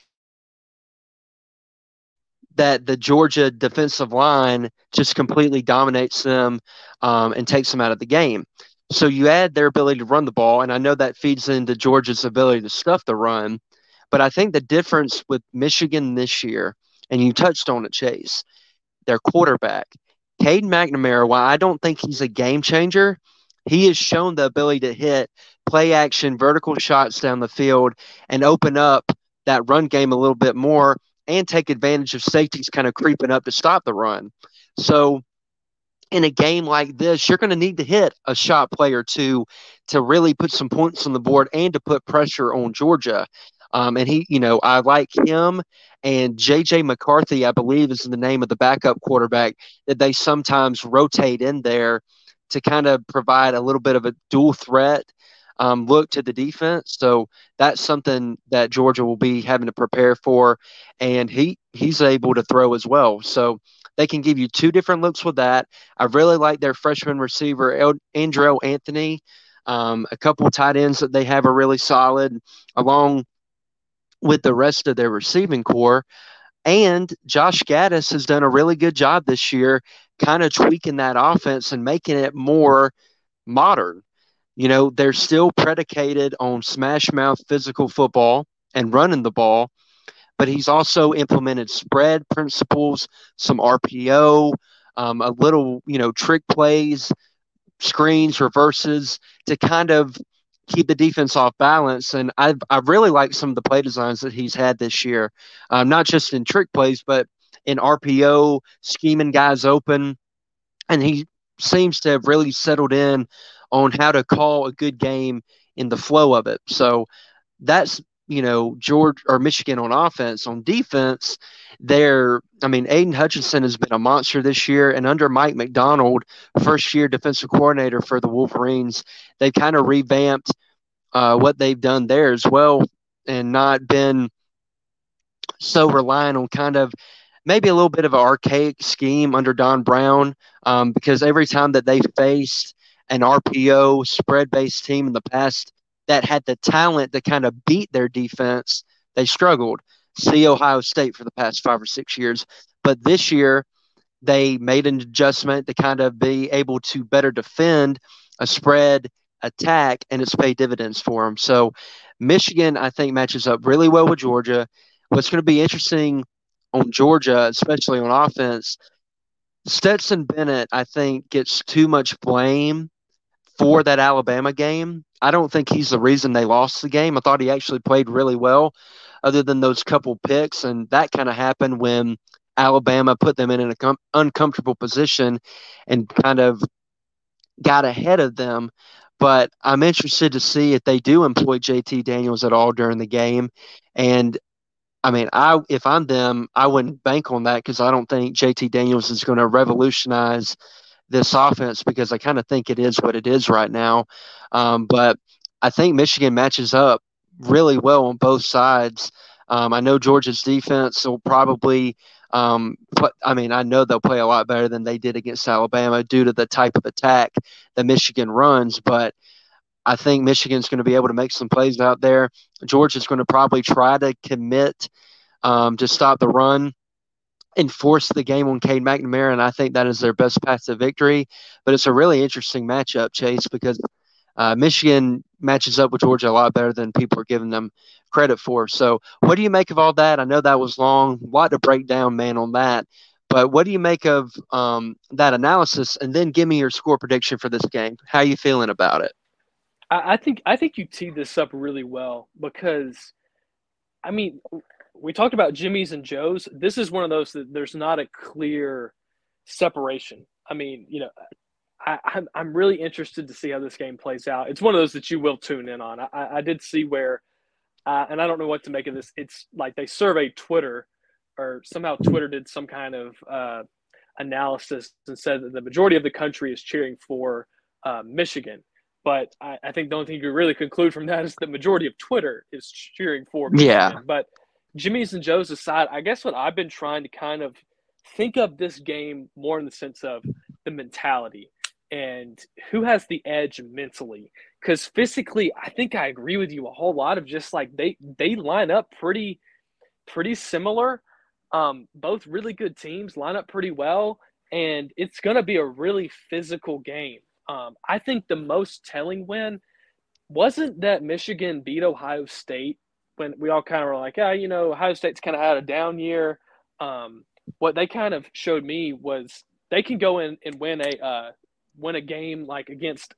that the Georgia defensive line just completely dominates them um, and takes them out of the game. So you add their ability to run the ball, and I know that feeds into Georgia's ability to stuff the run. But I think the difference with Michigan this year, and you touched on it, Chase, their quarterback, Cade McNamara, while I don't think he's a game changer, he has shown the ability to hit play action, vertical shots down the field and open up that run game a little bit more and take advantage of safeties kind of creeping up to stop the run. So in a game like this, you're going to need to hit a shot play or two to really put some points on the board and to put pressure on Georgia. Um, and he, you know, I like him and JJ McCarthy, I believe is the name of the backup quarterback that they sometimes rotate in there to kind of provide a little bit of a dual threat um, look to the defense. So that's something that Georgia will be having to prepare for. And he he's able to throw as well. So they can give you two different looks with that. I really like their freshman receiver, El- Andrel Anthony. Um, a couple tight ends that they have are really solid, along with the rest of their receiving corps. And Josh Gattis has done a really good job this year, kind of tweaking that offense and making it more modern. You know, they're still predicated on smash mouth physical football and running the ball, but he's also implemented spread principles, some RPO, um, a little, you know, trick plays, screens, reverses to kind of keep the defense off balance. And I've, I've really liked some of the play designs that he's had this year, um, not just in trick plays, but in RPO, scheming guys open. And he seems to have really settled in on how to call a good game in the flow of it. So that's you know, George or Michigan on offense. On defense, they're, I mean, Aidan Hutchinson has been a monster this year. And under Mike Macdonald, first year defensive coordinator for the Wolverines, they kind of revamped uh, what they've done there as well and not been so reliant on kind of maybe a little bit of an archaic scheme under Don Brown um, because every time that they faced an RPO spread based team in the past that had the talent to kind of beat their defense, they struggled. See Ohio State for the past five or six years. But this year, they made an adjustment to kind of be able to better defend a spread attack, and it's paid dividends for them. So, Michigan, I think, matches up really well with Georgia. What's going to be interesting on Georgia, especially on offense, Stetson Bennett, I think, gets too much blame for that Alabama game. I don't think he's the reason they lost the game. I thought he actually played really well, other than those couple picks. And that kind of happened when Alabama put them in an uncom- uncomfortable position and kind of got ahead of them. But I'm interested to see if they do employ JT Daniels at all during the game. And I mean, I if I'm them, I wouldn't bank on that because I don't think JT Daniels is going to revolutionize this offense because I kind of think it is what it is right now. Um, but I think Michigan matches up really well on both sides. Um, I know Georgia's defense will probably, um, I mean, I know they'll play a lot better than they did against Alabama due to the type of attack that Michigan runs. But I think Michigan's going to be able to make some plays out there. Georgia's going to probably try to commit um, to stop the run and force the game on Cade McNamara, and I think that is their best path to victory. But it's a really interesting matchup, Chase, because uh, Michigan matches up with Georgia a lot better than people are giving them credit for. So, what do you make of all that? I know that was long, a lot to break down, man, on that. But what do you make of um, that analysis? And then give me your score prediction for this game. How are you feeling about it? I, I think I think you teed this up really well because, I mean, we talked about Jimmy's and Joe's. This is one of those that there's not a clear separation. I mean, you know, I, I'm I'm really interested to see how this game plays out. It's one of those that you will tune in on. I, I did see where, uh, and I don't know what to make of this. It's like they surveyed Twitter, or somehow Twitter did some kind of uh, analysis and said that the majority of the country is cheering for uh, Michigan. But I, I, think the only thing you can really conclude from that is the majority of Twitter is cheering for Michigan. Yeah. But Jimmy's and Joe's aside, I guess what I've been trying to kind of think of this game more in the sense of the mentality and who has the edge mentally. Because physically, I think I agree with you a whole lot of just like they they line up pretty pretty similar. Um, both really good teams line up pretty well, and it's going to be a really physical game. Um, I think the most telling win wasn't that Michigan beat Ohio State when we all kind of were like, yeah, you know, Ohio State's kind of had a down year. Um, what they kind of showed me was they can go in and win a uh, win a game like against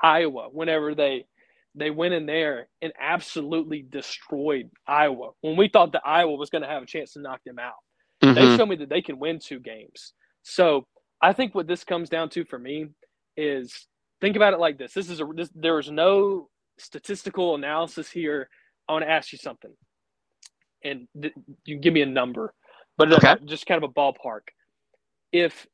Iowa whenever they they went in there and absolutely destroyed Iowa when we thought that Iowa was going to have a chance to knock them out. Mm-hmm. They showed me that they can win two games. So I think what this comes down to for me is think about it like this: this is a this, there is no statistical analysis here I want to ask you something, and th- you give me a number, but okay. just kind of a ballpark. If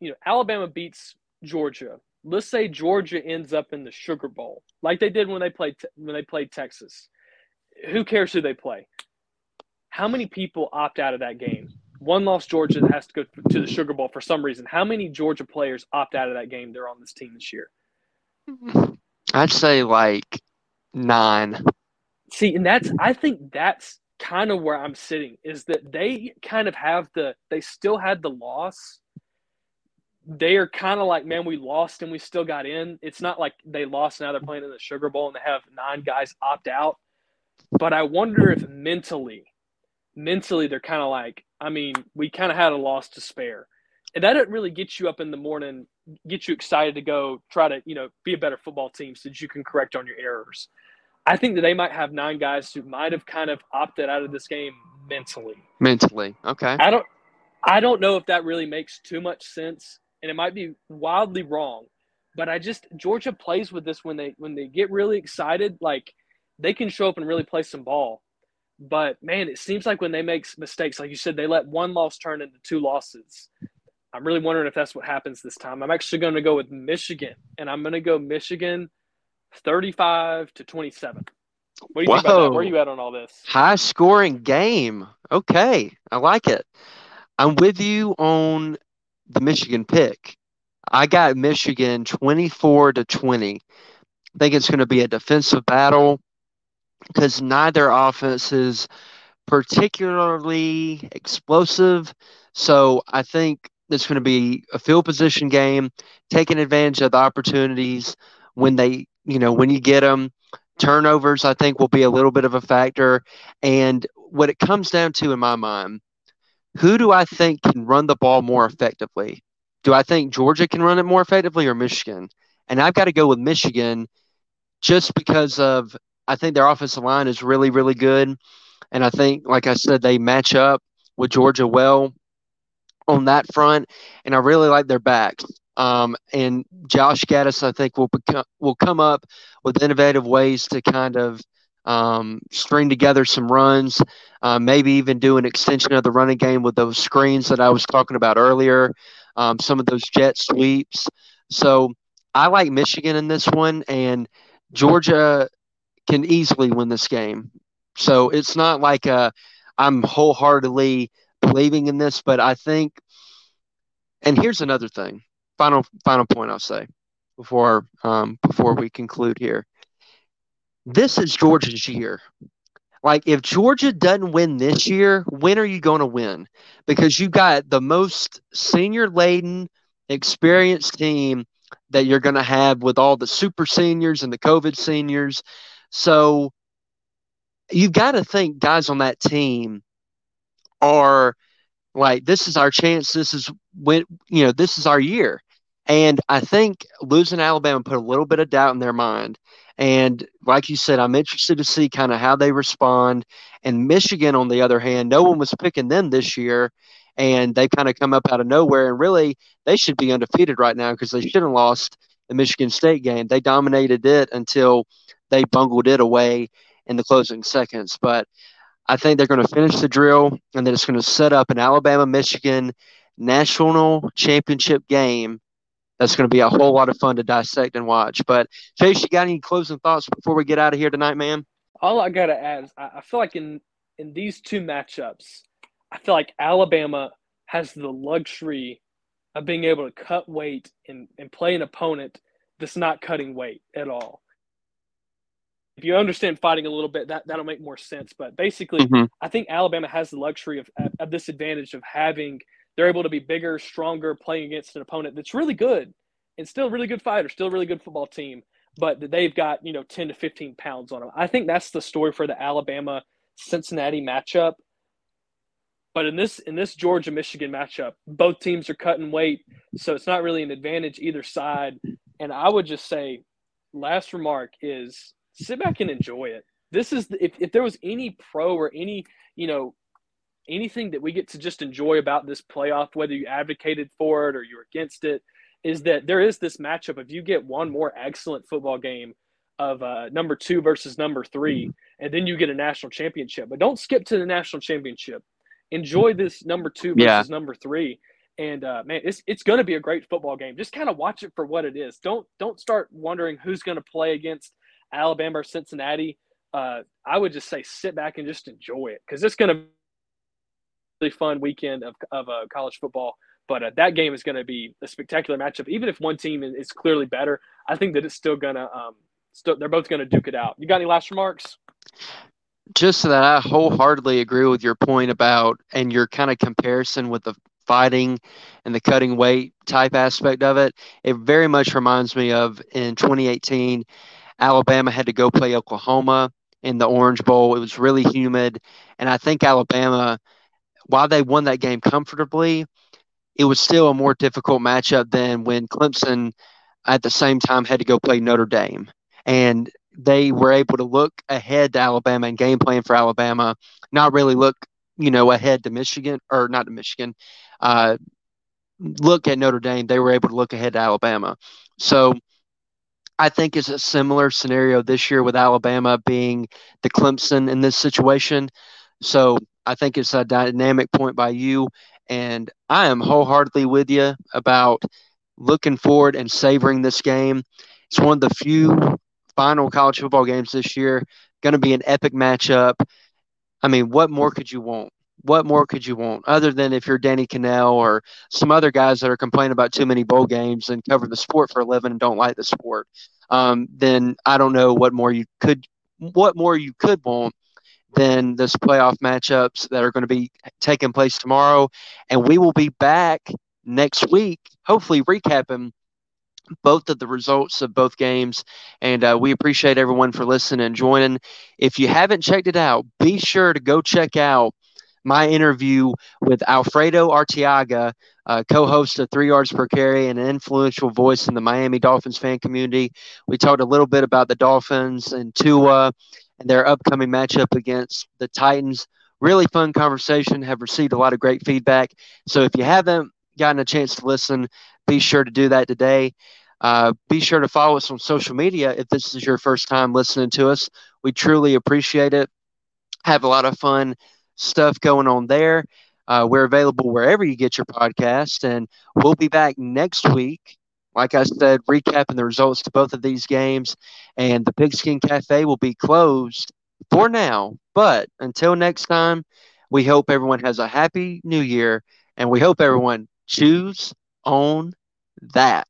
you know Alabama beats Georgia, let's say Georgia ends up in the Sugar Bowl, like they did when they played te- when they played Texas. Who cares who they play? How many people opt out of that game? One lost Georgia that has to go to the Sugar Bowl for some reason. How many Georgia players opt out of that game? They're on this team this year. *laughs* I'd say like nine. See, and that's I think that's kind of where I'm sitting is that they kind of have the they still had the loss. They are kind of like, man, we lost and we still got in. It's not like they lost now they're playing in the Sugar Bowl and they have nine guys opt out. But I wonder if mentally, mentally they're kind of like, I mean, we kind of had a loss to spare. And that didn't really get you up in the morning, get you excited to go try to, you know, be a better football team so that you can correct on your errors. I think that they might have nine guys who might have kind of opted out of this game mentally. Mentally, okay. I don't, I don't know if that really makes too much sense, and it might be wildly wrong. But I just Georgia plays with this when they when they get really excited. Like they can show up and really play some ball. But man, it seems like when they make mistakes, like you said, they let one loss turn into two losses. I'm really wondering if that's what happens this time. I'm actually going to go with Michigan, and I'm going to go Michigan 35 to 27. What do you Whoa. think about that? Where are you at on all this? High scoring game. Okay, I like it. I'm with you on the Michigan pick. I got Michigan 24 to 20. I think it's going to be a defensive battle because neither offense is particularly explosive. So I think it's going to be a field position game, taking advantage of the opportunities when they, you know, when you get them. Turnovers, I think, will be a little bit of a factor. And what it comes down to in my mind, who do I think can run the ball more effectively? Do I think Georgia can run it more effectively or Michigan? And I've got to go with Michigan just because of I think their offensive line is really, really good. And I think, like I said, they match up with Georgia well on that front. And I really like their backs. Um, and Josh Gattis, I think, will become, will come up with innovative ways to kind of um, string together some runs, uh, maybe even do an extension of the running game with those screens that I was talking about earlier, um, some of those jet sweeps. So I like Michigan in this one, and Georgia can easily win this game. So it's not like uh, I'm wholeheartedly believing in this, but I think. And here's another thing. Final final point I'll say before um, before we conclude here. This is Georgia's year. Like if Georgia doesn't win this year, when are you going to win? Because you got the most senior laden, experienced team that you're going to have with all the super seniors and the COVID seniors. So you've got to think guys on that team are like, this is our chance. This is when, you know, this is our year. And I think losing Alabama put a little bit of doubt in their mind. And like you said, I'm interested to see kind of how they respond. And Michigan, on the other hand, no one was picking them this year. And they kind of come up out of nowhere. And really, they should be undefeated right now because they should have lost the Michigan State game. They dominated it until they bungled it away in the closing seconds. But I think they're going to finish the drill and then it's going to set up an Alabama Michigan national championship game. That's going to be a whole lot of fun to dissect and watch. But Chase, you got any closing thoughts before we get out of here tonight, man? All I got to add is I feel like in in these two matchups, I feel like Alabama has the luxury of being able to cut weight and, and play an opponent that's not cutting weight at all if you understand fighting a little bit, that that'll make more sense. But basically, mm-hmm. I think Alabama has the luxury of of this advantage of having they're able to be bigger, stronger, playing against an opponent that's really good and still a really good fighter, still a really good football team, but they've got you know ten to fifteen pounds on them. I think that's the story for the Alabama Cincinnati matchup. But in this in this Georgia Michigan matchup, both teams are cutting weight, so it's not really an advantage either side. And I would just say, last remark is sit back and enjoy it. This is if if there was any pro or any you know anything that we get to just enjoy about this playoff, whether you advocated for it or you're against it, is that there is this matchup. If you get one more excellent football game of uh, number two versus number three, and then you get a national championship. But don't skip to the national championship. Enjoy this number two versus yeah. number three. And uh, man, it's it's going to be a great football game. Just kind of watch it for what it is. Don't don't start wondering who's going to play against Alabama or Cincinnati, uh, I would just say sit back and just enjoy it because it's going to be a really fun weekend of, of uh, college football. But uh, that game is going to be a spectacular matchup. Even if one team is clearly better, I think that it's still going to um, still they're both going to duke it out. You got any last remarks? Just that I wholeheartedly agree with your point about and your kind of comparison with the fighting and the cutting weight type aspect of it. It very much reminds me of in 2018 Alabama had to go play Oklahoma in the Orange Bowl. It was really humid. And I think Alabama, while they won that game comfortably, it was still a more difficult matchup than when Clemson at the same time had to go play Notre Dame. And they were able to look ahead to Alabama and game plan for Alabama, not really look, you know, ahead to Michigan or not to Michigan. Uh, look at Notre Dame. They were able to look ahead to Alabama. So I think it's a similar scenario this year with Alabama being the Clemson in this situation. So I think it's a dynamic point by you. And I am wholeheartedly with you about looking forward and savoring this game. It's one of the few final college football games this year. Going to be an epic matchup. I mean, what more could you want? What more could you want other than if you're Danny Kanell or some other guys that are complaining about too many bowl games and cover the sport for a living and don't like the sport? Um, then I don't know what more you could, what more you could want than those playoff matchups that are going to be taking place tomorrow. And we will be back next week, hopefully recapping both of the results of both games. And uh, we appreciate everyone for listening and joining. If you haven't checked it out, be sure to go check out my interview with Alfredo Arteaga, uh, co host of Three Yards Per Carry and an influential voice in the Miami Dolphins fan community. We talked a little bit about the Dolphins and Tua and their upcoming matchup against the Titans. Really fun conversation. Have received a lot of great feedback. So if you haven't gotten a chance to listen, be sure to do that today. Uh, be sure to follow us on social media if this is your first time listening to us. We truly appreciate it. Have a lot of fun stuff going on there. Uh, we're available wherever you get your podcast, and we'll be back next week. Like I said, recapping the results to both of these games, and the Pigskin Cafe will be closed for now. But until next time, we hope everyone has a happy new year, and we hope everyone chews on that.